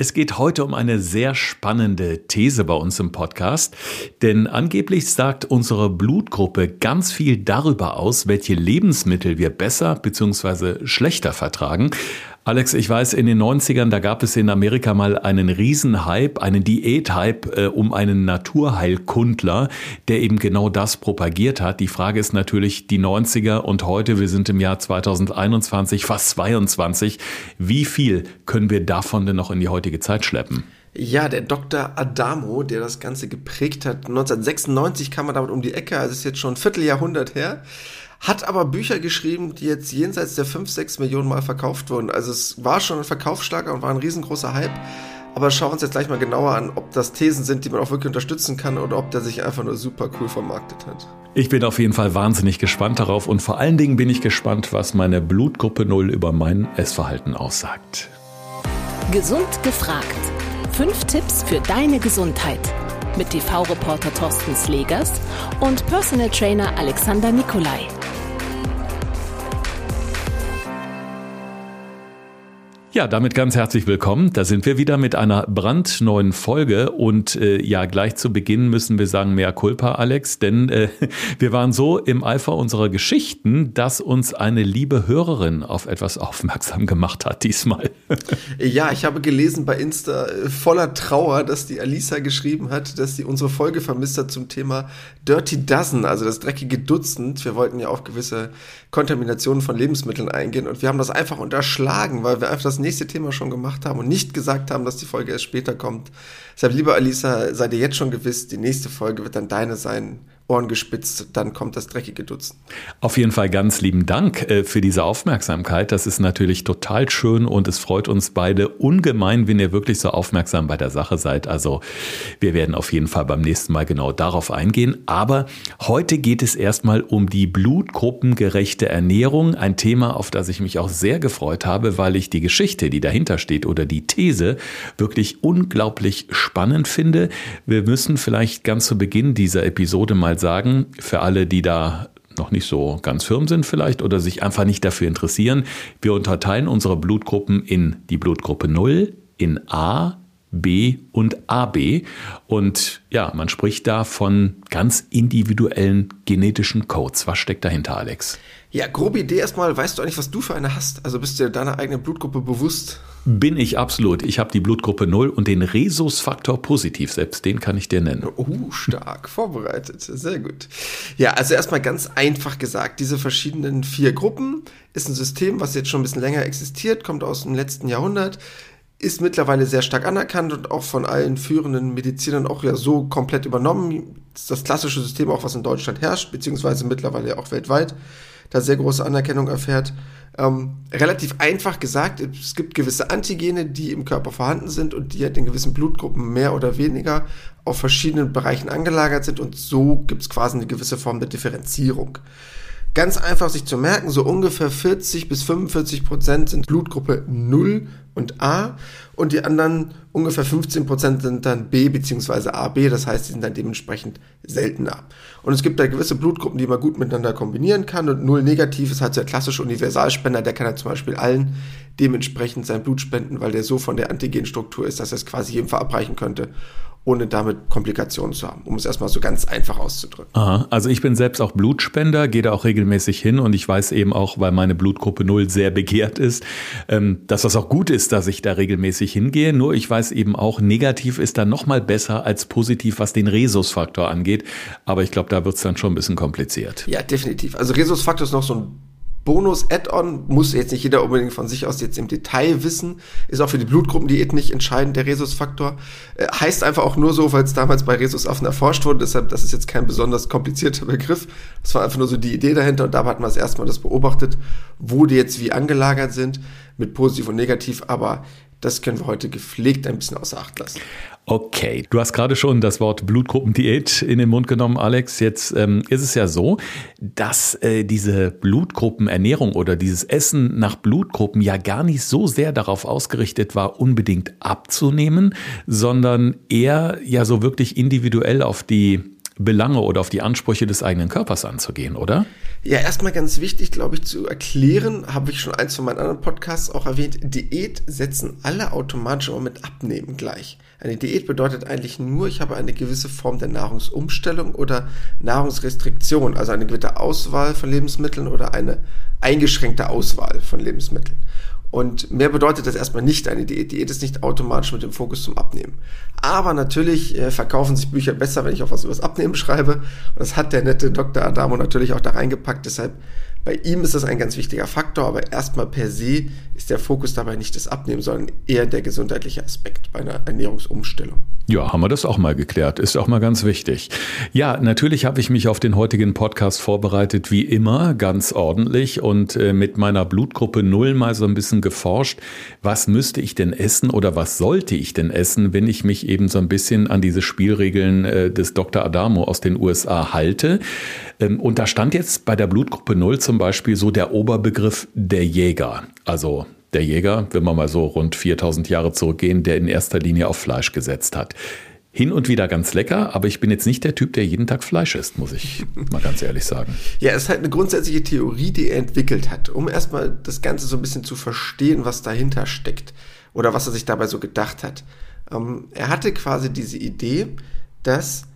Es geht heute um eine sehr spannende These bei uns im Podcast, denn angeblich sagt unsere Blutgruppe ganz viel darüber aus, welche Lebensmittel wir besser bzw. schlechter vertragen. Alex, ich weiß, in den 90ern, da gab es in Amerika mal einen Riesenhype, einen Diäthype äh, um einen Naturheilkundler, der eben genau das propagiert hat. Die Frage ist natürlich die 90er und heute, wir sind im Jahr 2021, fast 22. Wie viel können wir davon denn noch in die heutige Zeit schleppen? Ja, der Dr. Adamo, der das Ganze geprägt hat, 1996 kam er damit um die Ecke, also ist jetzt schon ein Vierteljahrhundert her hat aber Bücher geschrieben, die jetzt jenseits der 5, 6 Millionen Mal verkauft wurden. Also es war schon ein Verkaufsschlager und war ein riesengroßer Hype. Aber schauen wir uns jetzt gleich mal genauer an, ob das Thesen sind, die man auch wirklich unterstützen kann oder ob der sich einfach nur super cool vermarktet hat. Ich bin auf jeden Fall wahnsinnig gespannt darauf und vor allen Dingen bin ich gespannt, was meine Blutgruppe 0 über mein Essverhalten aussagt. Gesund gefragt. Fünf Tipps für deine Gesundheit. Mit TV-Reporter Thorsten Slegers und Personal Trainer Alexander Nikolai. Ja, damit ganz herzlich willkommen. Da sind wir wieder mit einer brandneuen Folge und äh, ja, gleich zu Beginn müssen wir sagen, mehr Culpa, Alex, denn äh, wir waren so im Eifer unserer Geschichten, dass uns eine liebe Hörerin auf etwas aufmerksam gemacht hat diesmal. ja, ich habe gelesen bei Insta äh, voller Trauer, dass die Alisa geschrieben hat, dass sie unsere Folge vermisst hat zum Thema Dirty Dozen, also das dreckige Dutzend. Wir wollten ja auf gewisse Kontaminationen von Lebensmitteln eingehen und wir haben das einfach unterschlagen, weil wir einfach das nächste Thema schon gemacht haben und nicht gesagt haben, dass die Folge erst später kommt. Deshalb, lieber Alisa, seid ihr jetzt schon gewiss, die nächste Folge wird dann deine sein Ohren gespitzt, dann kommt das dreckige Dutzend. Auf jeden Fall ganz lieben Dank äh, für diese Aufmerksamkeit. Das ist natürlich total schön und es freut uns beide ungemein, wenn ihr wirklich so aufmerksam bei der Sache seid. Also wir werden auf jeden Fall beim nächsten Mal genau darauf eingehen. Aber heute geht es erstmal um die blutgruppengerechte Ernährung. Ein Thema, auf das ich mich auch sehr gefreut habe, weil ich die Geschichte, die dahinter steht oder die These wirklich unglaublich spannend finde. Wir müssen vielleicht ganz zu Beginn dieser Episode mal sagen, für alle, die da noch nicht so ganz firm sind vielleicht oder sich einfach nicht dafür interessieren, wir unterteilen unsere Blutgruppen in die Blutgruppe 0, in A, B und AB. Und ja, man spricht da von ganz individuellen genetischen Codes. Was steckt dahinter, Alex? Ja, grobe Idee erstmal, weißt du eigentlich, was du für eine hast? Also bist du dir deiner eigenen Blutgruppe bewusst? Bin ich absolut. Ich habe die Blutgruppe 0 und den Rhesusfaktor positiv, selbst den kann ich dir nennen. Oh, stark vorbereitet. Sehr gut. Ja, also erstmal ganz einfach gesagt, diese verschiedenen vier Gruppen ist ein System, was jetzt schon ein bisschen länger existiert, kommt aus dem letzten Jahrhundert, ist mittlerweile sehr stark anerkannt und auch von allen führenden Medizinern auch ja so komplett übernommen. Das klassische System auch, was in Deutschland herrscht, beziehungsweise mittlerweile auch weltweit da sehr große Anerkennung erfährt. Ähm, relativ einfach gesagt, es gibt gewisse Antigene, die im Körper vorhanden sind und die halt in gewissen Blutgruppen mehr oder weniger auf verschiedenen Bereichen angelagert sind und so gibt es quasi eine gewisse Form der Differenzierung. Ganz einfach sich zu merken, so ungefähr 40 bis 45 Prozent sind Blutgruppe 0 und A und die anderen ungefähr 15 Prozent sind dann B bzw. AB, das heißt, die sind dann dementsprechend seltener. Und es gibt da gewisse Blutgruppen, die man gut miteinander kombinieren kann und 0 negativ ist halt so der klassische Universalspender, der kann halt zum Beispiel allen dementsprechend sein Blut spenden, weil der so von der Antigenstruktur ist, dass er es quasi jedem verabreichen könnte ohne damit Komplikationen zu haben, um es erstmal so ganz einfach auszudrücken. Aha, also ich bin selbst auch Blutspender, gehe da auch regelmäßig hin und ich weiß eben auch, weil meine Blutgruppe 0 sehr begehrt ist, ähm, dass das auch gut ist, dass ich da regelmäßig hingehe. Nur ich weiß eben auch, negativ ist da nochmal besser als positiv, was den Rhesusfaktor angeht. Aber ich glaube, da wird es dann schon ein bisschen kompliziert. Ja, definitiv. Also Rhesusfaktor ist noch so ein Bonus-Add-on, muss jetzt nicht jeder unbedingt von sich aus jetzt im Detail wissen, ist auch für die Blutgruppendiät nicht entscheidend, der Rhesusfaktor. Äh, heißt einfach auch nur so, weil es damals bei Rhesusaffen erforscht wurde, deshalb, das ist jetzt kein besonders komplizierter Begriff. Das war einfach nur so die Idee dahinter und da hat man das erstmal das beobachtet, wo die jetzt wie angelagert sind, mit positiv und negativ, aber das können wir heute gepflegt ein bisschen außer Acht lassen. Okay, du hast gerade schon das Wort Blutgruppendiät in den Mund genommen, Alex. Jetzt ähm, ist es ja so, dass äh, diese Blutgruppenernährung oder dieses Essen nach Blutgruppen ja gar nicht so sehr darauf ausgerichtet war, unbedingt abzunehmen, sondern eher ja so wirklich individuell auf die Belange oder auf die Ansprüche des eigenen Körpers anzugehen, oder? Ja, erstmal ganz wichtig, glaube ich, zu erklären, habe ich schon eins von meinen anderen Podcasts auch erwähnt, Diät setzen alle automatisch auch mit Abnehmen gleich. Eine Diät bedeutet eigentlich nur, ich habe eine gewisse Form der Nahrungsumstellung oder Nahrungsrestriktion, also eine gewisse Auswahl von Lebensmitteln oder eine eingeschränkte Auswahl von Lebensmitteln. Und mehr bedeutet das erstmal nicht eine Diät. Diät ist nicht automatisch mit dem Fokus zum Abnehmen. Aber natürlich äh, verkaufen sich Bücher besser, wenn ich auch was über das Abnehmen schreibe. Und das hat der nette Dr. Adamo natürlich auch da reingepackt. Deshalb bei ihm ist das ein ganz wichtiger Faktor, aber erstmal per se ist der Fokus dabei nicht das Abnehmen, sondern eher der gesundheitliche Aspekt bei einer Ernährungsumstellung. Ja, haben wir das auch mal geklärt. Ist auch mal ganz wichtig. Ja, natürlich habe ich mich auf den heutigen Podcast vorbereitet, wie immer, ganz ordentlich und äh, mit meiner Blutgruppe Null mal so ein bisschen geforscht. Was müsste ich denn essen oder was sollte ich denn essen, wenn ich mich eben so ein bisschen an diese Spielregeln äh, des Dr. Adamo aus den USA halte? Ähm, und da stand jetzt bei der Blutgruppe Null zum Beispiel so der Oberbegriff der Jäger. Also der Jäger, wenn wir mal so rund 4000 Jahre zurückgehen, der in erster Linie auf Fleisch gesetzt hat. Hin und wieder ganz lecker, aber ich bin jetzt nicht der Typ, der jeden Tag Fleisch isst, muss ich mal ganz ehrlich sagen. Ja, es ist halt eine grundsätzliche Theorie, die er entwickelt hat, um erstmal das Ganze so ein bisschen zu verstehen, was dahinter steckt oder was er sich dabei so gedacht hat. Ähm, er hatte quasi diese Idee, dass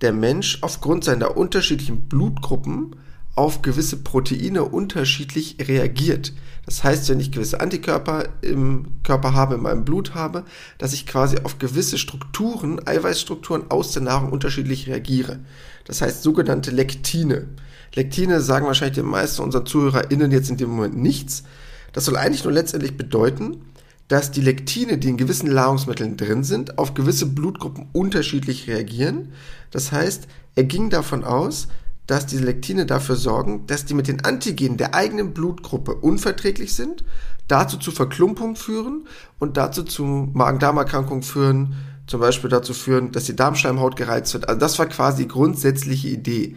der Mensch aufgrund seiner unterschiedlichen Blutgruppen auf gewisse Proteine unterschiedlich reagiert. Das heißt, wenn ich gewisse Antikörper im Körper habe, in meinem Blut habe, dass ich quasi auf gewisse Strukturen, Eiweißstrukturen aus der Nahrung unterschiedlich reagiere. Das heißt sogenannte Lektine. Lektine sagen wahrscheinlich die meisten unserer ZuhörerInnen jetzt in dem Moment nichts. Das soll eigentlich nur letztendlich bedeuten, dass die Lektine, die in gewissen Nahrungsmitteln drin sind, auf gewisse Blutgruppen unterschiedlich reagieren. Das heißt, er ging davon aus, dass diese Lektine dafür sorgen, dass die mit den Antigenen der eigenen Blutgruppe unverträglich sind, dazu zu Verklumpung führen und dazu zu Magen-Darm-Erkrankungen führen, zum Beispiel dazu führen, dass die Darmschleimhaut gereizt wird. Also das war quasi die grundsätzliche Idee.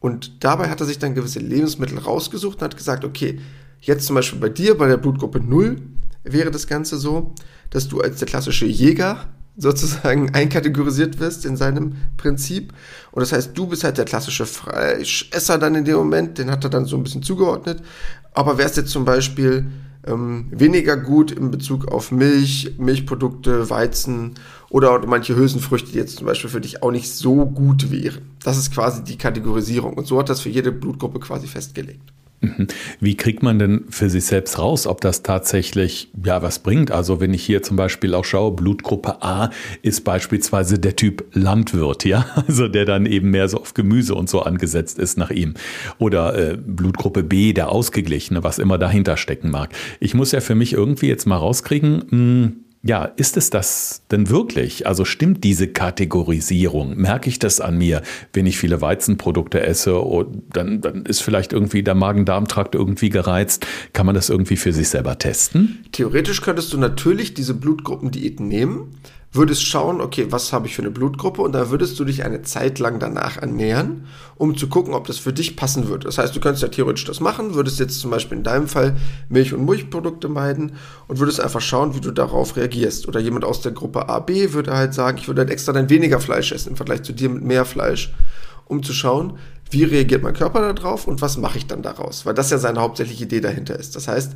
Und dabei hat er sich dann gewisse Lebensmittel rausgesucht und hat gesagt, okay, jetzt zum Beispiel bei dir, bei der Blutgruppe 0, wäre das Ganze so, dass du als der klassische Jäger sozusagen einkategorisiert wirst in seinem Prinzip. Und das heißt, du bist halt der klassische Fleischesser dann in dem Moment, den hat er dann so ein bisschen zugeordnet. Aber wärst jetzt zum Beispiel ähm, weniger gut in Bezug auf Milch, Milchprodukte, Weizen oder manche Hülsenfrüchte, die jetzt zum Beispiel für dich auch nicht so gut wären. Das ist quasi die Kategorisierung. Und so hat das für jede Blutgruppe quasi festgelegt. Mhm. Wie kriegt man denn für sich selbst raus, ob das tatsächlich ja was bringt? Also wenn ich hier zum Beispiel auch schaue, Blutgruppe A ist beispielsweise der Typ Landwirt, ja, also der dann eben mehr so auf Gemüse und so angesetzt ist nach ihm. Oder äh, Blutgruppe B, der Ausgeglichene, was immer dahinter stecken mag. Ich muss ja für mich irgendwie jetzt mal rauskriegen, mh, hm, ja, ist es das denn wirklich? Also stimmt diese Kategorisierung? Merke ich das an mir, wenn ich viele Weizenprodukte esse? Dann, dann ist vielleicht irgendwie der Magen-Darm-Trakt irgendwie gereizt. Kann man das irgendwie für sich selber testen? Theoretisch könntest du natürlich diese Blutgruppendiät nehmen würdest schauen, okay, was habe ich für eine Blutgruppe und da würdest du dich eine Zeit lang danach ernähren, um zu gucken, ob das für dich passen würde. Das heißt, du könntest ja theoretisch das machen, würdest jetzt zum Beispiel in deinem Fall Milch- und Milchprodukte meiden und würdest einfach schauen, wie du darauf reagierst. Oder jemand aus der Gruppe AB würde halt sagen, ich würde halt extra dann weniger Fleisch essen im Vergleich zu dir mit mehr Fleisch, um zu schauen, wie reagiert mein Körper darauf und was mache ich dann daraus, weil das ja seine hauptsächliche Idee dahinter ist. Das heißt,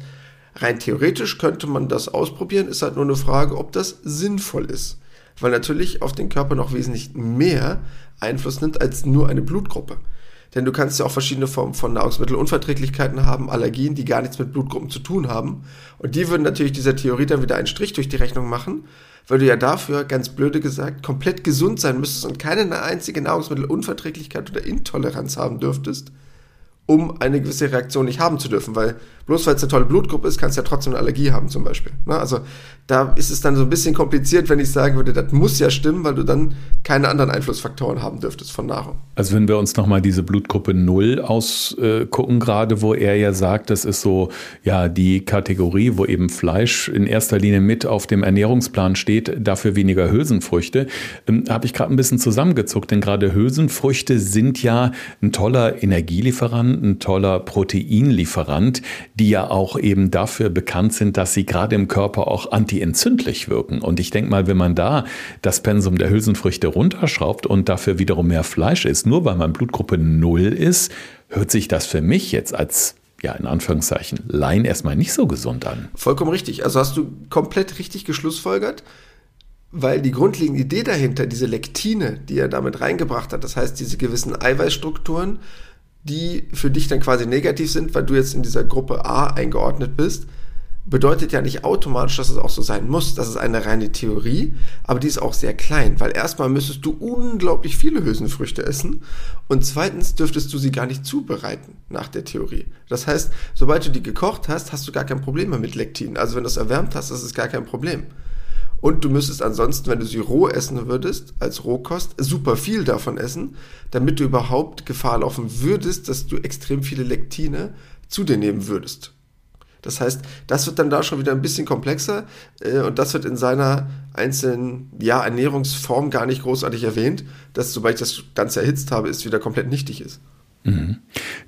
Rein theoretisch könnte man das ausprobieren, ist halt nur eine Frage, ob das sinnvoll ist. Weil natürlich auf den Körper noch wesentlich mehr Einfluss nimmt als nur eine Blutgruppe. Denn du kannst ja auch verschiedene Formen von Nahrungsmittelunverträglichkeiten haben, Allergien, die gar nichts mit Blutgruppen zu tun haben. Und die würden natürlich dieser Theorie dann wieder einen Strich durch die Rechnung machen, weil du ja dafür, ganz blöde gesagt, komplett gesund sein müsstest und keine einzige Nahrungsmittelunverträglichkeit oder Intoleranz haben dürftest um eine gewisse Reaktion nicht haben zu dürfen, weil bloß weil es eine tolle Blutgruppe ist, kannst du ja trotzdem eine Allergie haben zum Beispiel. Ne? Also da ist es dann so ein bisschen kompliziert, wenn ich sagen würde, das muss ja stimmen, weil du dann keine anderen Einflussfaktoren haben dürftest von Nahrung. Also wenn wir uns nochmal diese Blutgruppe 0 ausgucken, äh, gerade wo er ja sagt, das ist so ja die Kategorie, wo eben Fleisch in erster Linie mit auf dem Ernährungsplan steht, dafür weniger Hülsenfrüchte, ähm, habe ich gerade ein bisschen zusammengezuckt, denn gerade Hülsenfrüchte sind ja ein toller Energielieferant ein toller Proteinlieferant, die ja auch eben dafür bekannt sind, dass sie gerade im Körper auch antientzündlich wirken. Und ich denke mal, wenn man da das Pensum der Hülsenfrüchte runterschraubt und dafür wiederum mehr Fleisch isst, nur weil man Blutgruppe 0 ist, hört sich das für mich jetzt als ja, in Anführungszeichen, Laien erstmal nicht so gesund an. Vollkommen richtig. Also hast du komplett richtig geschlussfolgert, weil die grundlegende Idee dahinter, diese Lektine, die er damit reingebracht hat, das heißt diese gewissen Eiweißstrukturen, die für dich dann quasi negativ sind, weil du jetzt in dieser Gruppe A eingeordnet bist, bedeutet ja nicht automatisch, dass es auch so sein muss. Das ist eine reine Theorie, aber die ist auch sehr klein, weil erstmal müsstest du unglaublich viele Hülsenfrüchte essen und zweitens dürftest du sie gar nicht zubereiten nach der Theorie. Das heißt, sobald du die gekocht hast, hast du gar kein Problem mehr mit Lektin. Also wenn du es erwärmt hast, ist es gar kein Problem. Und du müsstest ansonsten, wenn du sie roh essen würdest, als Rohkost, super viel davon essen, damit du überhaupt Gefahr laufen würdest, dass du extrem viele Lektine zu dir nehmen würdest. Das heißt, das wird dann da schon wieder ein bisschen komplexer äh, und das wird in seiner einzelnen ja, Ernährungsform gar nicht großartig erwähnt, dass sobald ich das Ganze erhitzt habe, es wieder komplett nichtig ist. Mhm.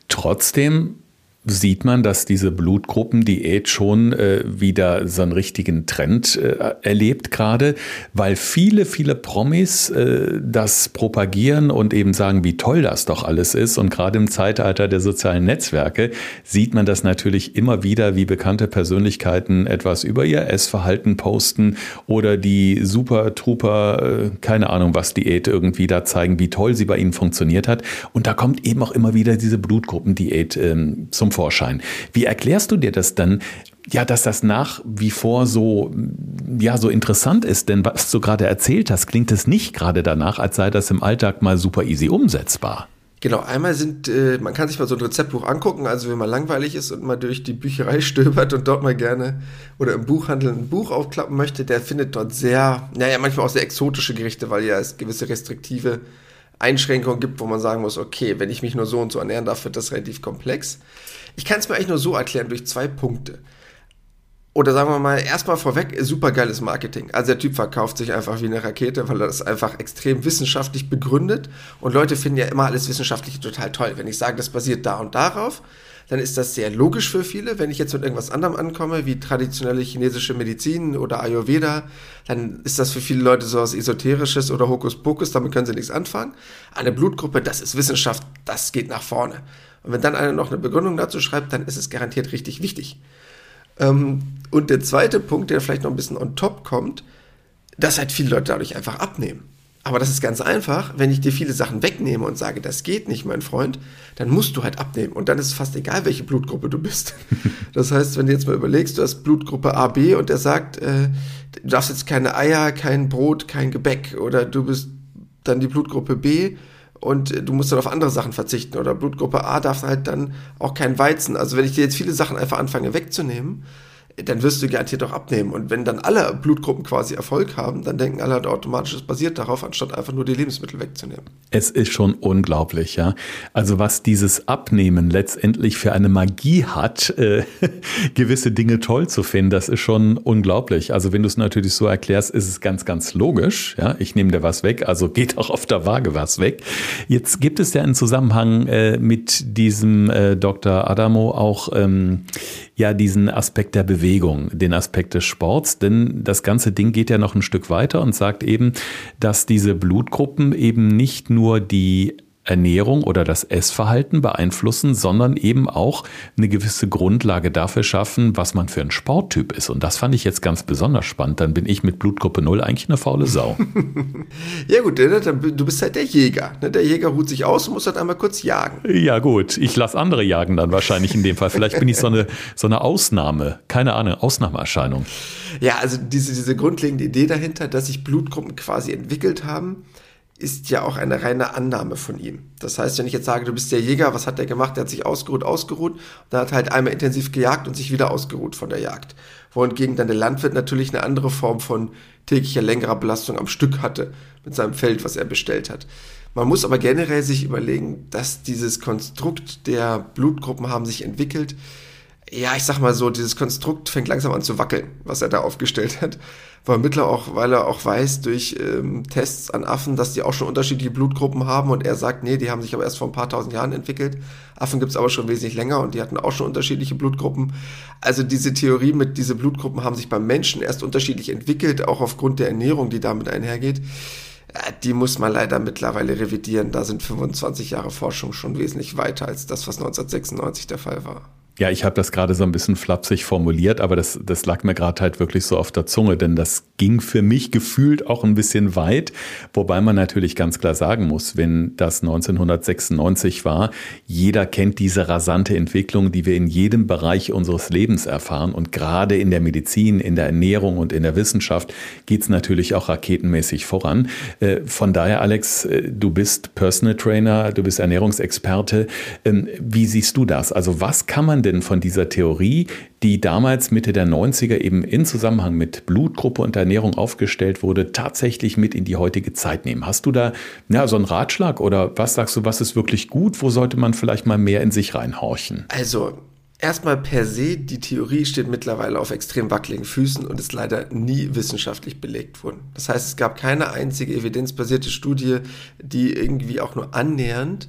Trotzdem sieht man, dass diese Blutgruppendiät schon äh, wieder so einen richtigen Trend äh, erlebt gerade, weil viele, viele Promis äh, das propagieren und eben sagen, wie toll das doch alles ist. Und gerade im Zeitalter der sozialen Netzwerke sieht man das natürlich immer wieder, wie bekannte Persönlichkeiten etwas über ihr Essverhalten posten oder die Super Trooper, äh, keine Ahnung was Diät irgendwie da zeigen, wie toll sie bei ihnen funktioniert hat. Und da kommt eben auch immer wieder diese Blutgruppendiät ähm, zum Vorschein. Wie erklärst du dir das dann? Ja, dass das nach wie vor so, ja, so interessant ist, denn was du gerade erzählt hast, klingt es nicht gerade danach, als sei das im Alltag mal super easy umsetzbar. Genau, einmal sind, äh, man kann sich mal so ein Rezeptbuch angucken, also wenn man langweilig ist und mal durch die Bücherei stöbert und dort mal gerne oder im Buchhandel ein Buch aufklappen möchte, der findet dort sehr, naja, manchmal auch sehr exotische Gerichte, weil ja es gewisse restriktive Einschränkungen gibt, wo man sagen muss, okay, wenn ich mich nur so und so ernähren darf, wird das relativ komplex. Ich kann es mir eigentlich nur so erklären, durch zwei Punkte. Oder sagen wir mal, erstmal vorweg, super geiles Marketing. Also der Typ verkauft sich einfach wie eine Rakete, weil er das einfach extrem wissenschaftlich begründet. Und Leute finden ja immer alles Wissenschaftliche total toll. Wenn ich sage, das basiert da und darauf, dann ist das sehr logisch für viele. Wenn ich jetzt mit irgendwas anderem ankomme, wie traditionelle chinesische Medizin oder Ayurveda, dann ist das für viele Leute so was Esoterisches oder Hokuspokus, damit können sie nichts anfangen. Eine Blutgruppe, das ist Wissenschaft, das geht nach vorne. Und wenn dann einer noch eine Begründung dazu schreibt, dann ist es garantiert richtig wichtig. Ähm, und der zweite Punkt, der vielleicht noch ein bisschen on top kommt, dass halt viele Leute dadurch einfach abnehmen. Aber das ist ganz einfach. Wenn ich dir viele Sachen wegnehme und sage, das geht nicht, mein Freund, dann musst du halt abnehmen. Und dann ist es fast egal, welche Blutgruppe du bist. Das heißt, wenn du jetzt mal überlegst, du hast Blutgruppe AB und der sagt, äh, du darfst jetzt keine Eier, kein Brot, kein Gebäck. Oder du bist dann die Blutgruppe B und du musst dann auf andere Sachen verzichten. Oder Blutgruppe A darf halt dann auch kein Weizen. Also wenn ich dir jetzt viele Sachen einfach anfange wegzunehmen, dann wirst du garantiert auch abnehmen. Und wenn dann alle Blutgruppen quasi Erfolg haben, dann denken alle halt automatisch, es basiert darauf, anstatt einfach nur die Lebensmittel wegzunehmen. Es ist schon unglaublich, ja. Also was dieses Abnehmen letztendlich für eine Magie hat, äh, gewisse Dinge toll zu finden, das ist schon unglaublich. Also wenn du es natürlich so erklärst, ist es ganz, ganz logisch. Ja, ich nehme dir was weg, also geht auch auf der Waage was weg. Jetzt gibt es ja einen Zusammenhang äh, mit diesem äh, Dr. Adamo auch ähm, ja diesen Aspekt der Bewegung, den Aspekt des Sports, denn das ganze Ding geht ja noch ein Stück weiter und sagt eben, dass diese Blutgruppen eben nicht nur die Ernährung oder das Essverhalten beeinflussen, sondern eben auch eine gewisse Grundlage dafür schaffen, was man für ein Sporttyp ist. Und das fand ich jetzt ganz besonders spannend. Dann bin ich mit Blutgruppe 0 eigentlich eine faule Sau. ja gut, ne, du bist halt der Jäger. Ne? Der Jäger ruht sich aus und muss halt einmal kurz jagen. Ja gut, ich lasse andere jagen dann wahrscheinlich in dem Fall. Vielleicht bin ich so eine, so eine Ausnahme, keine Ahnung, Ausnahmeerscheinung. Ja, also diese, diese grundlegende Idee dahinter, dass sich Blutgruppen quasi entwickelt haben, ist ja auch eine reine Annahme von ihm. Das heißt, wenn ich jetzt sage, du bist der Jäger, was hat der gemacht? Der hat sich ausgeruht, ausgeruht und dann hat halt einmal intensiv gejagt und sich wieder ausgeruht von der Jagd. Wohingegen dann der Landwirt natürlich eine andere Form von täglicher längerer Belastung am Stück hatte mit seinem Feld, was er bestellt hat. Man muss aber generell sich überlegen, dass dieses Konstrukt der Blutgruppen haben sich entwickelt. Ja, ich sag mal so, dieses Konstrukt fängt langsam an zu wackeln, was er da aufgestellt hat weil mittler auch, weil er auch weiß durch ähm, Tests an Affen, dass die auch schon unterschiedliche Blutgruppen haben und er sagt, nee, die haben sich aber erst vor ein paar tausend Jahren entwickelt. Affen gibt's aber schon wesentlich länger und die hatten auch schon unterschiedliche Blutgruppen. Also diese Theorie mit diese Blutgruppen haben sich beim Menschen erst unterschiedlich entwickelt, auch aufgrund der Ernährung, die damit einhergeht. die muss man leider mittlerweile revidieren. Da sind 25 Jahre Forschung schon wesentlich weiter als das, was 1996 der Fall war. Ja, ich habe das gerade so ein bisschen flapsig formuliert, aber das, das lag mir gerade halt wirklich so auf der Zunge, denn das ging für mich gefühlt auch ein bisschen weit, wobei man natürlich ganz klar sagen muss, wenn das 1996 war, jeder kennt diese rasante Entwicklung, die wir in jedem Bereich unseres Lebens erfahren und gerade in der Medizin, in der Ernährung und in der Wissenschaft geht's natürlich auch raketenmäßig voran. Äh, von daher, Alex, äh, du bist Personal Trainer, du bist Ernährungsexperte. Ähm, wie siehst du das? Also was kann man denn von dieser Theorie, die damals Mitte der 90er eben in Zusammenhang mit Blutgruppe und Ernährung aufgestellt wurde, tatsächlich mit in die heutige Zeit nehmen? Hast du da ja, so einen Ratschlag oder was sagst du, was ist wirklich gut? Wo sollte man vielleicht mal mehr in sich reinhorchen? Also, Erstmal per se, die Theorie steht mittlerweile auf extrem wackeligen Füßen und ist leider nie wissenschaftlich belegt worden. Das heißt, es gab keine einzige evidenzbasierte Studie, die irgendwie auch nur annähernd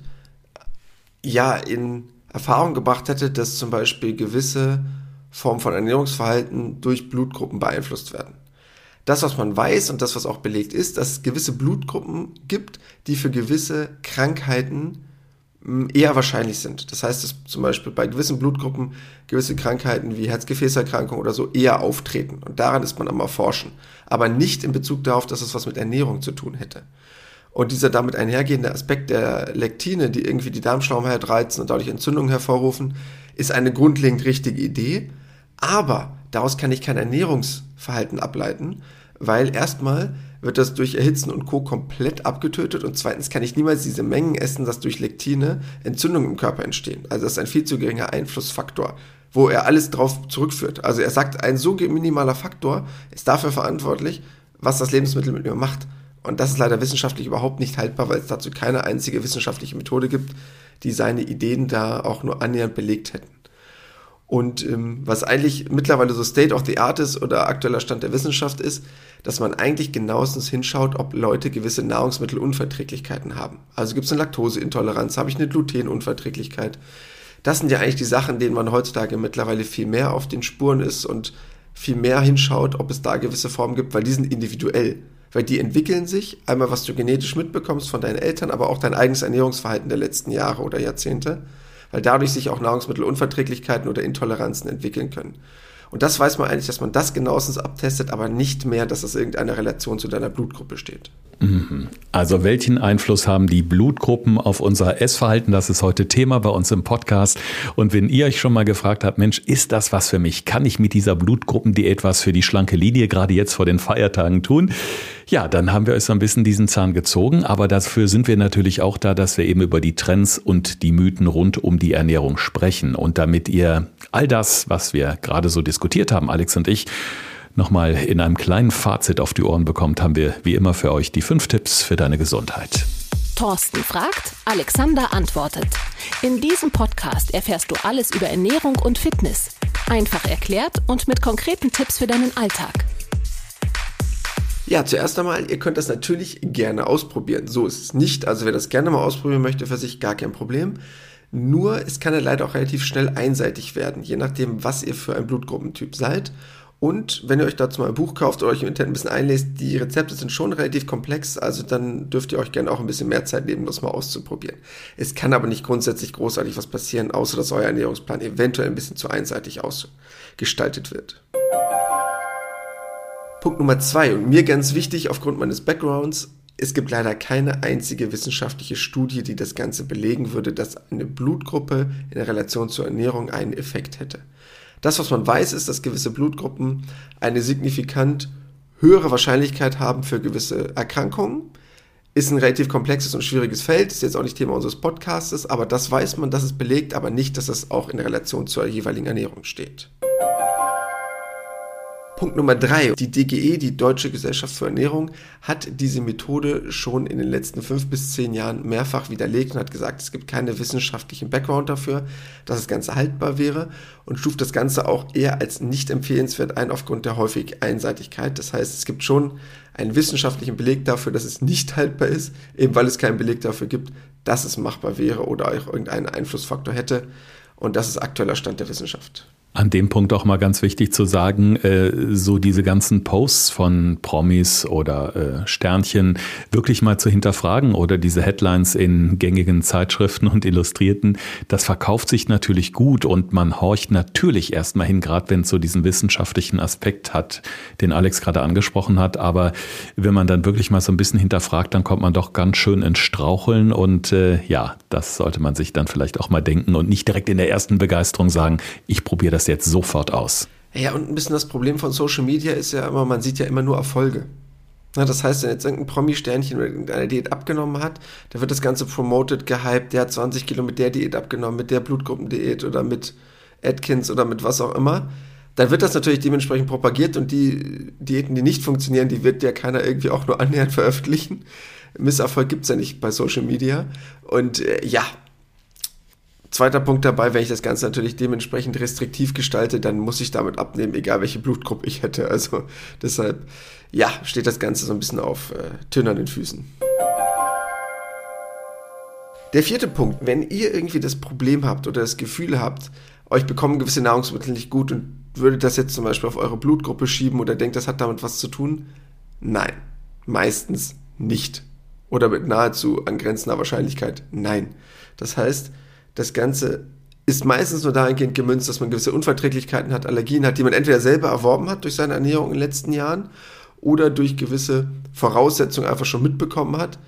ja in Erfahrung gebracht hätte, dass zum Beispiel gewisse Formen von Ernährungsverhalten durch Blutgruppen beeinflusst werden. Das, was man weiß und das, was auch belegt ist, dass es gewisse Blutgruppen gibt, die für gewisse Krankheiten hm, eher wahrscheinlich sind. Das heißt, dass zum Beispiel bei gewissen Blutgruppen gewisse Krankheiten wie Herzgefäßerkrankungen oder so eher auftreten. Und daran ist man am Erforschen. Aber nicht in Bezug darauf, dass es was mit Ernährung zu tun hätte. Und dieser damit einhergehende Aspekt der Lektine, die irgendwie die Darmschleimhaut reizen und dadurch Entzündungen hervorrufen, ist eine grundlegend richtige Idee. Aber daraus kann ich kein Ernährungsverhalten ableiten, weil erstmal wird das durch Erhitzen und Co. komplett abgetötet und zweitens kann ich niemals diese Mengen essen, dass durch Lektine Entzündungen im Körper entstehen. Also das ist ein viel zu geringer Einflussfaktor, wo er alles drauf zurückführt. Also er sagt, ein so minimaler Faktor ist dafür verantwortlich, was das Lebensmittel mit mir macht. Und das ist leider wissenschaftlich überhaupt nicht haltbar, weil es dazu keine einzige wissenschaftliche Methode gibt, die seine Ideen da auch nur annähernd belegt hätten. Und ähm, was eigentlich mittlerweile so State of the Art ist oder aktueller Stand der Wissenschaft ist, dass man eigentlich genauestens hinschaut, ob Leute gewisse Nahrungsmittelunverträglichkeiten haben. Also gibt es eine Laktoseintoleranz, habe ich eine Glutenunverträglichkeit. Das sind ja eigentlich die Sachen, denen man heutzutage mittlerweile viel mehr auf den Spuren ist und viel mehr hinschaut, ob es da gewisse Formen gibt, weil die sind individuell weil die entwickeln sich. Einmal, was du genetisch mitbekommst von deinen Eltern, aber auch dein eigenes Ernährungsverhalten der letzten Jahre oder Jahrzehnte, weil dadurch sich auch Nahrungsmittelunverträglichkeiten oder Intoleranzen entwickeln können. Und das weiß man eigentlich, dass man das genauestens abtestet, aber nicht mehr, dass das irgendeine Relation zu deiner Blutgruppe steht. Also welchen Einfluss haben die Blutgruppen auf unser Essverhalten? Das ist heute Thema bei uns im Podcast. Und wenn ihr euch schon mal gefragt habt, Mensch, ist das was für mich? Kann ich mit dieser Blutgruppendiät was für die schlanke Linie gerade jetzt vor den Feiertagen tun? Ja, dann haben wir euch so ein bisschen diesen Zahn gezogen, aber dafür sind wir natürlich auch da, dass wir eben über die Trends und die Mythen rund um die Ernährung sprechen. Und damit ihr all das, was wir gerade so diskutiert haben, Alex und ich, nochmal in einem kleinen Fazit auf die Ohren bekommt, haben wir wie immer für euch die fünf Tipps für deine Gesundheit. Thorsten fragt, Alexander antwortet. In diesem Podcast erfährst du alles über Ernährung und Fitness. Einfach erklärt und mit konkreten Tipps für deinen Alltag. Ja, zuerst einmal, ihr könnt das natürlich gerne ausprobieren. So ist es nicht. Also wer das gerne mal ausprobieren möchte für sich, gar kein Problem. Nur, es kann ja leider auch relativ schnell einseitig werden, je nachdem, was ihr für ein Blutgruppentyp seid. Und wenn ihr euch dazu mal ein Buch kauft oder euch im Internet ein bisschen einlest, die Rezepte sind schon relativ komplex, also dann dürft ihr euch gerne auch ein bisschen mehr Zeit nehmen, das mal auszuprobieren. Es kann aber nicht grundsätzlich großartig was passieren, außer dass euer Ernährungsplan eventuell ein bisschen zu einseitig ausgestaltet wird. Punkt Nummer zwei und mir ganz wichtig aufgrund meines Backgrounds, es gibt leider keine einzige wissenschaftliche Studie, die das Ganze belegen würde, dass eine Blutgruppe in Relation zur Ernährung einen Effekt hätte. Das, was man weiß, ist, dass gewisse Blutgruppen eine signifikant höhere Wahrscheinlichkeit haben für gewisse Erkrankungen. Ist ein relativ komplexes und schwieriges Feld, ist jetzt auch nicht Thema unseres Podcasts, aber das weiß man, das ist belegt, aber nicht, dass es auch in Relation zur jeweiligen Ernährung steht. Punkt Nummer drei. Die DGE, die Deutsche Gesellschaft für Ernährung, hat diese Methode schon in den letzten fünf bis zehn Jahren mehrfach widerlegt und hat gesagt, es gibt keinen wissenschaftlichen Background dafür, dass das Ganze haltbar wäre und stuft das Ganze auch eher als nicht empfehlenswert ein aufgrund der häufigen Einseitigkeit. Das heißt, es gibt schon einen wissenschaftlichen Beleg dafür, dass es nicht haltbar ist, eben weil es keinen Beleg dafür gibt, dass es machbar wäre oder auch irgendeinen Einflussfaktor hätte. Und das ist aktueller Stand der Wissenschaft. An dem Punkt auch mal ganz wichtig zu sagen, äh, so diese ganzen Posts von Promis oder äh, Sternchen wirklich mal zu hinterfragen oder diese Headlines in gängigen Zeitschriften und Illustrierten, das verkauft sich natürlich gut und man horcht natürlich erstmal hin, gerade wenn es so diesen wissenschaftlichen Aspekt hat, den Alex gerade angesprochen hat. Aber wenn man dann wirklich mal so ein bisschen hinterfragt, dann kommt man doch ganz schön ins Straucheln und äh, ja, das sollte man sich dann vielleicht auch mal denken und nicht direkt in der ersten Begeisterung sagen, ich probiere das jetzt sofort aus. Ja, und ein bisschen das Problem von Social Media ist ja immer, man sieht ja immer nur Erfolge. Na, das heißt, wenn jetzt irgendein Promi-Sternchen mit irgendeiner Diät abgenommen hat, da wird das Ganze promoted, gehypt, der hat 20 Kilo mit der Diät abgenommen, mit der Blutgruppendiät oder mit Atkins oder mit was auch immer. Dann wird das natürlich dementsprechend propagiert und die Diäten, die nicht funktionieren, die wird ja keiner irgendwie auch nur annähernd veröffentlichen. Misserfolg gibt es ja nicht bei Social Media. Und äh, ja, Zweiter Punkt dabei, wenn ich das Ganze natürlich dementsprechend restriktiv gestalte, dann muss ich damit abnehmen, egal welche Blutgruppe ich hätte. Also deshalb, ja, steht das Ganze so ein bisschen auf äh, tönernen Füßen. Der vierte Punkt, wenn ihr irgendwie das Problem habt oder das Gefühl habt, euch bekommen gewisse Nahrungsmittel nicht gut und würdet das jetzt zum Beispiel auf eure Blutgruppe schieben oder denkt, das hat damit was zu tun? Nein, meistens nicht. Oder mit nahezu angrenzender Wahrscheinlichkeit nein. Das heißt, das Ganze ist meistens nur dahingehend gemünzt, dass man gewisse Unverträglichkeiten hat, Allergien hat, die man entweder selber erworben hat durch seine Ernährung in den letzten Jahren oder durch gewisse Voraussetzungen einfach schon mitbekommen hat.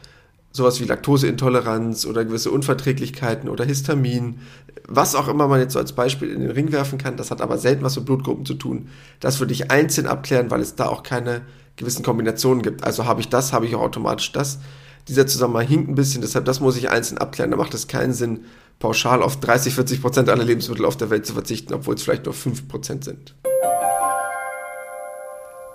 Sowas wie Laktoseintoleranz oder gewisse Unverträglichkeiten oder Histamin, was auch immer man jetzt so als Beispiel in den Ring werfen kann. Das hat aber selten was mit Blutgruppen zu tun. Das würde ich einzeln abklären, weil es da auch keine gewissen Kombinationen gibt. Also habe ich das, habe ich auch automatisch das. Dieser Zusammenhang hinkt ein bisschen, deshalb das muss ich einzeln abklären. Da macht es keinen Sinn, pauschal auf 30, 40 Prozent aller Lebensmittel auf der Welt zu verzichten, obwohl es vielleicht nur 5 Prozent sind.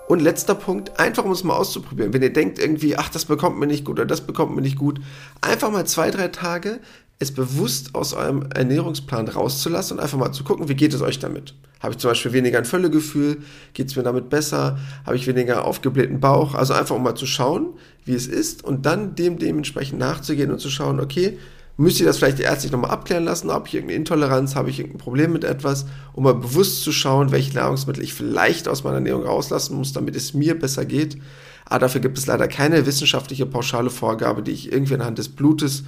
Und letzter Punkt, einfach um es mal auszuprobieren. Wenn ihr denkt irgendwie, ach, das bekommt mir nicht gut oder das bekommt mir nicht gut, einfach mal zwei, drei Tage es bewusst aus eurem Ernährungsplan rauszulassen und einfach mal zu gucken, wie geht es euch damit. Habe ich zum Beispiel weniger ein Völlegefühl? Geht es mir damit besser? Habe ich weniger aufgeblähten Bauch? Also einfach um mal zu schauen, wie es ist und dann dem dementsprechend nachzugehen und zu schauen, okay, müsst ihr das vielleicht ärztlich nochmal abklären lassen, ob ich irgendeine Intoleranz, habe ich irgendein Problem mit etwas, um mal bewusst zu schauen, welche Nahrungsmittel ich vielleicht aus meiner Ernährung rauslassen muss, damit es mir besser geht. Aber dafür gibt es leider keine wissenschaftliche pauschale Vorgabe, die ich irgendwie anhand des Blutes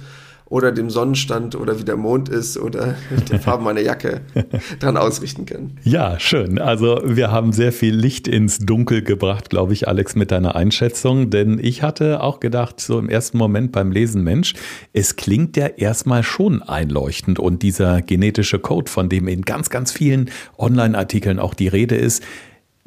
oder dem Sonnenstand oder wie der Mond ist oder der Farbe meiner Jacke dran ausrichten können. Ja, schön. Also wir haben sehr viel Licht ins Dunkel gebracht, glaube ich, Alex, mit deiner Einschätzung. Denn ich hatte auch gedacht, so im ersten Moment beim Lesen, Mensch, es klingt ja erstmal schon einleuchtend und dieser genetische Code, von dem in ganz, ganz vielen Online-Artikeln auch die Rede ist,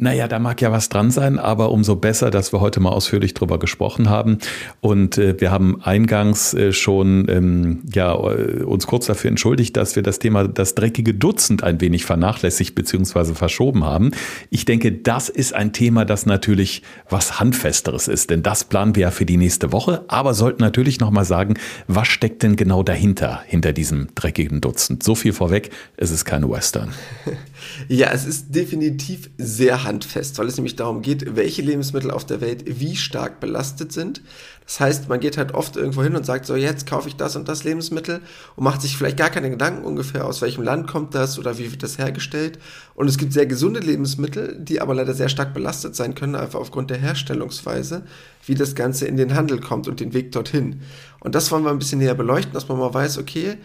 naja, da mag ja was dran sein, aber umso besser, dass wir heute mal ausführlich drüber gesprochen haben. Und äh, wir haben eingangs äh, schon ähm, ja, äh, uns kurz dafür entschuldigt, dass wir das Thema das dreckige Dutzend ein wenig vernachlässigt bzw. verschoben haben. Ich denke, das ist ein Thema, das natürlich was Handfesteres ist, denn das planen wir ja für die nächste Woche, aber sollten natürlich nochmal sagen, was steckt denn genau dahinter, hinter diesem dreckigen Dutzend? So viel vorweg, es ist keine Western. Ja, es ist definitiv sehr handfest, weil es nämlich darum geht, welche Lebensmittel auf der Welt wie stark belastet sind. Das heißt, man geht halt oft irgendwo hin und sagt so, jetzt kaufe ich das und das Lebensmittel und macht sich vielleicht gar keine Gedanken ungefähr, aus welchem Land kommt das oder wie wird das hergestellt. Und es gibt sehr gesunde Lebensmittel, die aber leider sehr stark belastet sein können, einfach aufgrund der Herstellungsweise, wie das Ganze in den Handel kommt und den Weg dorthin. Und das wollen wir ein bisschen näher beleuchten, dass man mal weiß, okay,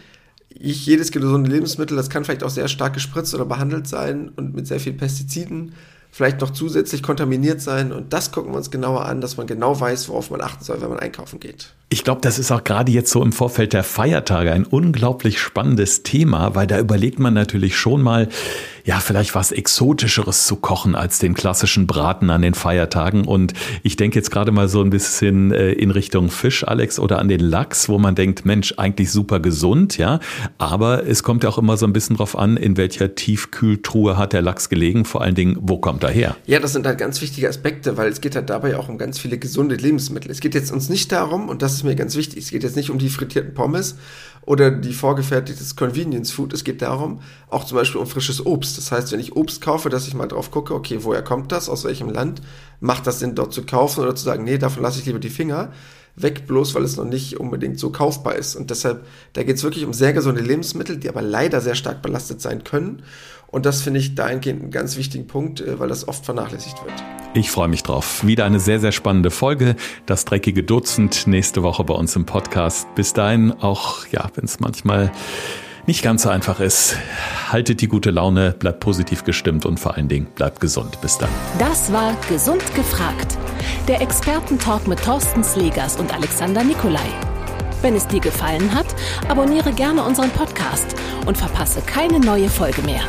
ich, jedes gesunde Lebensmittel, das kann vielleicht auch sehr stark gespritzt oder behandelt sein und mit sehr viel Pestiziden vielleicht noch zusätzlich kontaminiert sein. Und das gucken wir uns genauer an, dass man genau weiß, worauf man achten soll, wenn man einkaufen geht. Ich glaube, das ist auch gerade jetzt so im Vorfeld der Feiertage ein unglaublich spannendes Thema, weil da überlegt man natürlich schon mal, ja, vielleicht was Exotischeres zu kochen als den klassischen Braten an den Feiertagen. Und ich denke jetzt gerade mal so ein bisschen äh, in Richtung Fisch, Alex, oder an den Lachs, wo man denkt, Mensch, eigentlich super gesund, ja. Aber es kommt ja auch immer so ein bisschen drauf an, in welcher Tiefkühltruhe hat der Lachs gelegen, vor allen Dingen, wo kommt er her? Ja, das sind halt ganz wichtige Aspekte, weil es geht halt dabei auch um ganz viele gesunde Lebensmittel. Es geht jetzt uns nicht darum, und das ist mir ganz wichtig. Es geht jetzt nicht um die frittierten Pommes oder die vorgefertigtes Convenience Food. Es geht darum, auch zum Beispiel um frisches Obst. Das heißt, wenn ich Obst kaufe, dass ich mal drauf gucke, okay, woher kommt das, aus welchem Land? Macht das Sinn, dort zu kaufen oder zu sagen, nee, davon lasse ich lieber die Finger? weg, bloß weil es noch nicht unbedingt so kaufbar ist. Und deshalb, da geht es wirklich um sehr gesunde Lebensmittel, die aber leider sehr stark belastet sein können. Und das finde ich dahingehend einen ganz wichtigen Punkt, äh, weil das oft vernachlässigt wird. Ich freue mich drauf. Wieder eine sehr, sehr spannende Folge. Das dreckige Dutzend nächste Woche bei uns im Podcast. Bis dahin auch, ja, wenn es manchmal nicht ganz so einfach ist. Haltet die gute Laune, bleibt positiv gestimmt und vor allen Dingen bleibt gesund. Bis dann. Das war Gesund gefragt. Der Expertentalk mit Thorsten Slegers und Alexander Nikolai. Wenn es dir gefallen hat, abonniere gerne unseren Podcast und verpasse keine neue Folge mehr.